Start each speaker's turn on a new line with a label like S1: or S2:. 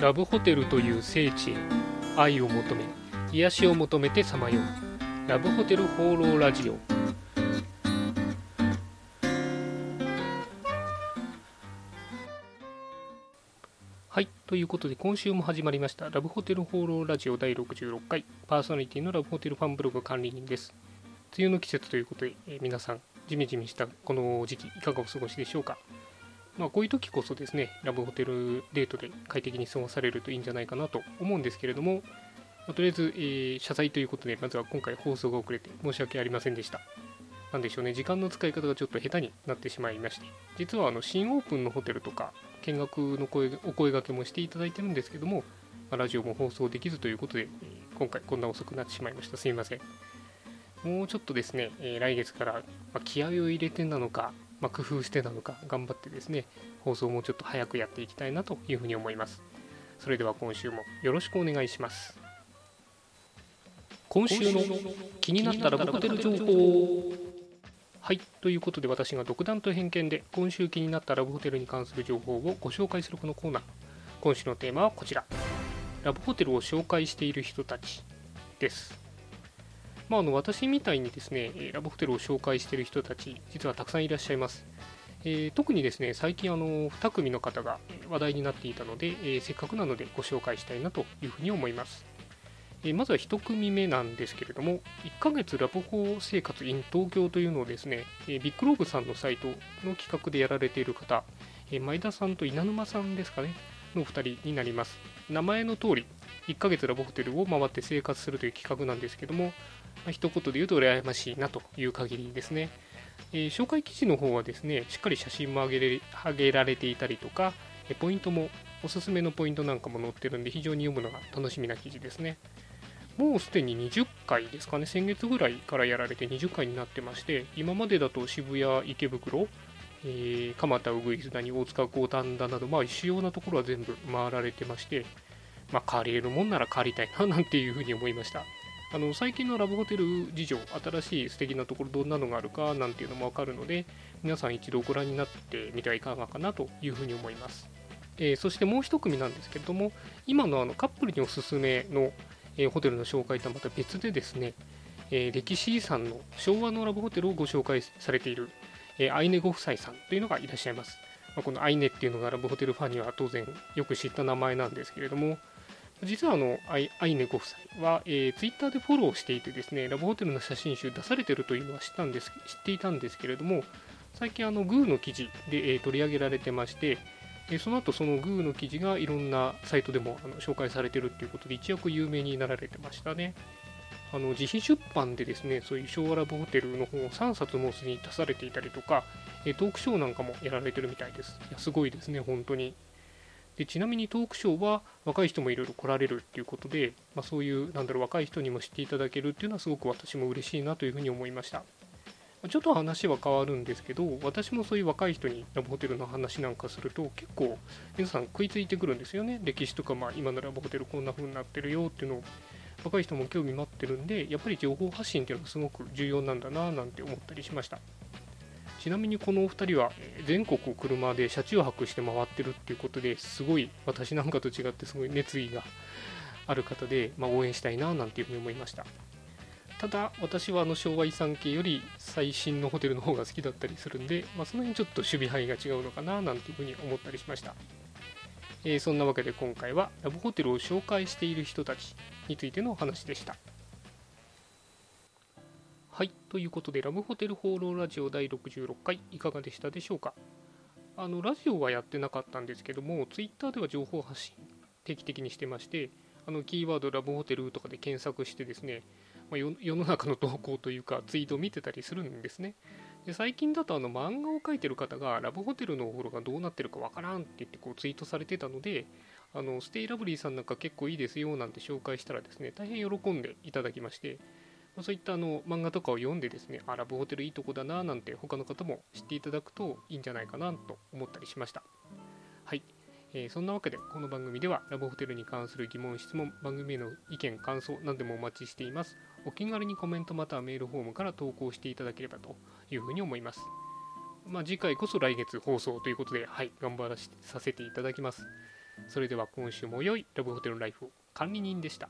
S1: ラブホテルという聖地へ愛を求め癒しを求めてさまよう。ラブホテル放浪ラジオ。はいということで今週も始まりましたラブホテル放浪ラジオ第66回。パーソナリティのラブホテルファンブログ管理人です。梅雨の季節ということで、えー皆さんジメジメしたこの時期いかがお過ごしでしょうか？まあ、こういう時こそですね、ラブホテルデートで快適に過ごされるといいんじゃないかなと思うんですけれども、まあとりあえず、えー謝罪ということで、まずは今回放送が遅れて申し訳ありませんでした。なんでしょうね、時間の使い方がちょっと下手になってしまいまして、実はあの新オープンのホテルとか、見学の声お声掛けもしていただいてるんですけども、まあラジオも放送できずということで、今回こんな遅くなってしまいました。すいません。もうちょっとですね、え来月から、ま気合を入れてなのか、まあ工夫してなのか、頑張ってですね、放送もちょっと早くやっていきたいなというふうに思います。それでは今週もよろしくお願いします。今週の気になったラブホテル情報はい、ということで私が独断と偏見で今週気になったラブホテルに関する情報をご紹介するこのコーナー。今週のテーマはこちら。ラブホテルを紹介している人たちです。まあ、あの私みたいにですね、ラブホテルを紹介している人たち、実はたくさんいらっしゃいます。えー特にですね最近あの2組の方が話題になっていたので、えーせっかくなのでご紹介したいなというふうに思います、えーまずは1組目なんですけれども1ヶ月ラブホ生活 in 東京というのをですね、えビッグローブさんのサイトの企画でやられている方、え前田さんと稲沼さんですかねの2人になります。名前の通り1ヶ月ラブホテルを回って生活するという企画なんですけども、まあ、一言で言うと羨ましいなという限りですね。えー紹介記事の方はですね、しっかり写真も上げれ上げられていたりとか、ポイントも、おすすめのポイントなんかも載ってるんで、非常に読むのが楽しみな記事ですね。もうすでに20回ですかね、先月ぐらいからやられて20回になってまして、今までだと渋谷、池袋、えー蒲田、うぐいす谷、大塚、五反田など、まあ、主要なところは全部回られてまして、まあ、借りれるもんなら借りたいな、なんていうふうに思いました。あの最近のラブホテル事情、新しい素敵なところどんなのがあるかなんていうのもわかるので、皆さん一度ご覧になってみてはいかがかなというふうに思います。えーそしてもう一組なんですけれども、今のあのカップルにおすすめの、えーホテルの紹介とはまた別でですね、えー歴史遺産の昭和のラブホテルをご紹介されている、えーアイネご夫妻さんというのがいらっしゃいます。まあ、このアイネっていうのがラブホテルファンには当然よく知った名前なんですけれども、実はあのアイアイネご夫妻は、えー、ツイッターでフォローしていてですねラブホテルの写真集出されてるというのは知ったんです知っていたんですけれども最近あのグーの記事で、えー取り上げられてまして、えーその後そのグーの記事がいろんなサイトでもあの紹介されてるっていうことで一躍有名になられてましたねあの自費出版でですねそういう昭和ラブホテルの本を3冊もうすでに出されていたりとか、えトークショーなんかもやられてるみたいです。いやすごいですね本当に。でちなみにトークショーは若い人もいろいろ来られるっていうことで、まあ、そういうなんだろう若い人にも知っていただけるっていうのはすごく私も嬉しいなというふうに思いました。ちょっと話は変わるんですけど私もそういう若い人にラブホテルの話なんかすると結構皆さん食いついてくるんですよね。歴史とか、まあ、今のラブホテルこんな風になってるよっていうのを若い人も興味持ってるんでやっぱり情報発信っていうのがすごく重要なんだななんて思ったりしました。ちなみにこのお二人は全国を車で車中泊して回ってるっていうことですごい私なんかと違ってすごい熱意がある方で、まあ、応援したいななんていうふうに思いました。ただ私はあの昭和遺産系より最新のホテルの方が好きだったりするんで、まあ、その辺ちょっと守備範囲が違うのかななんていうふうに思ったりしました、えーそんなわけで今回はラブホテルを紹介している人たちについてのお話でしたはい、ということで、ラブホテル放浪ラジオ第66回、いかがでしたでしょうか？あのラジオはやってなかったんですけども、ツイッターでは情報発信、定期的にしてまして、あのキーワードラブホテルとかで検索してですね、まあ、世の中の投稿というか、ツイートを見てたりするんですね。で最近だとあの漫画を描いてる方が、ラブホテルのお風呂がどうなってるかわからんって言ってこうツイートされてたので、あのステイラブリーさんなんか結構いいですよなんて紹介したらですね、大変喜んでいただきまして、そういったあの漫画とかを読んでですね、あ、ラブホテルいいとこだななんて他の方も知っていただくといいんじゃないかなと思ったりしました。はい。えーそんなわけで、この番組ではラブホテルに関する疑問、質問、番組への意見、感想、何でもお待ちしています。お気軽にコメントまたはメールフォームから投稿していただければというふうに思います。まあ、次回こそ来月放送ということで、はい、頑張らさせていただきます。それでは今週も良いラブホテルライフを管理人でした